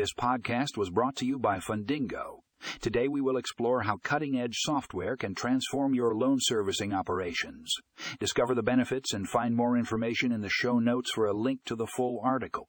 This podcast was brought to you by Fundingo. Today we will explore how cutting edge software can transform your loan servicing operations. Discover the benefits and find more information in the show notes for a link to the full article.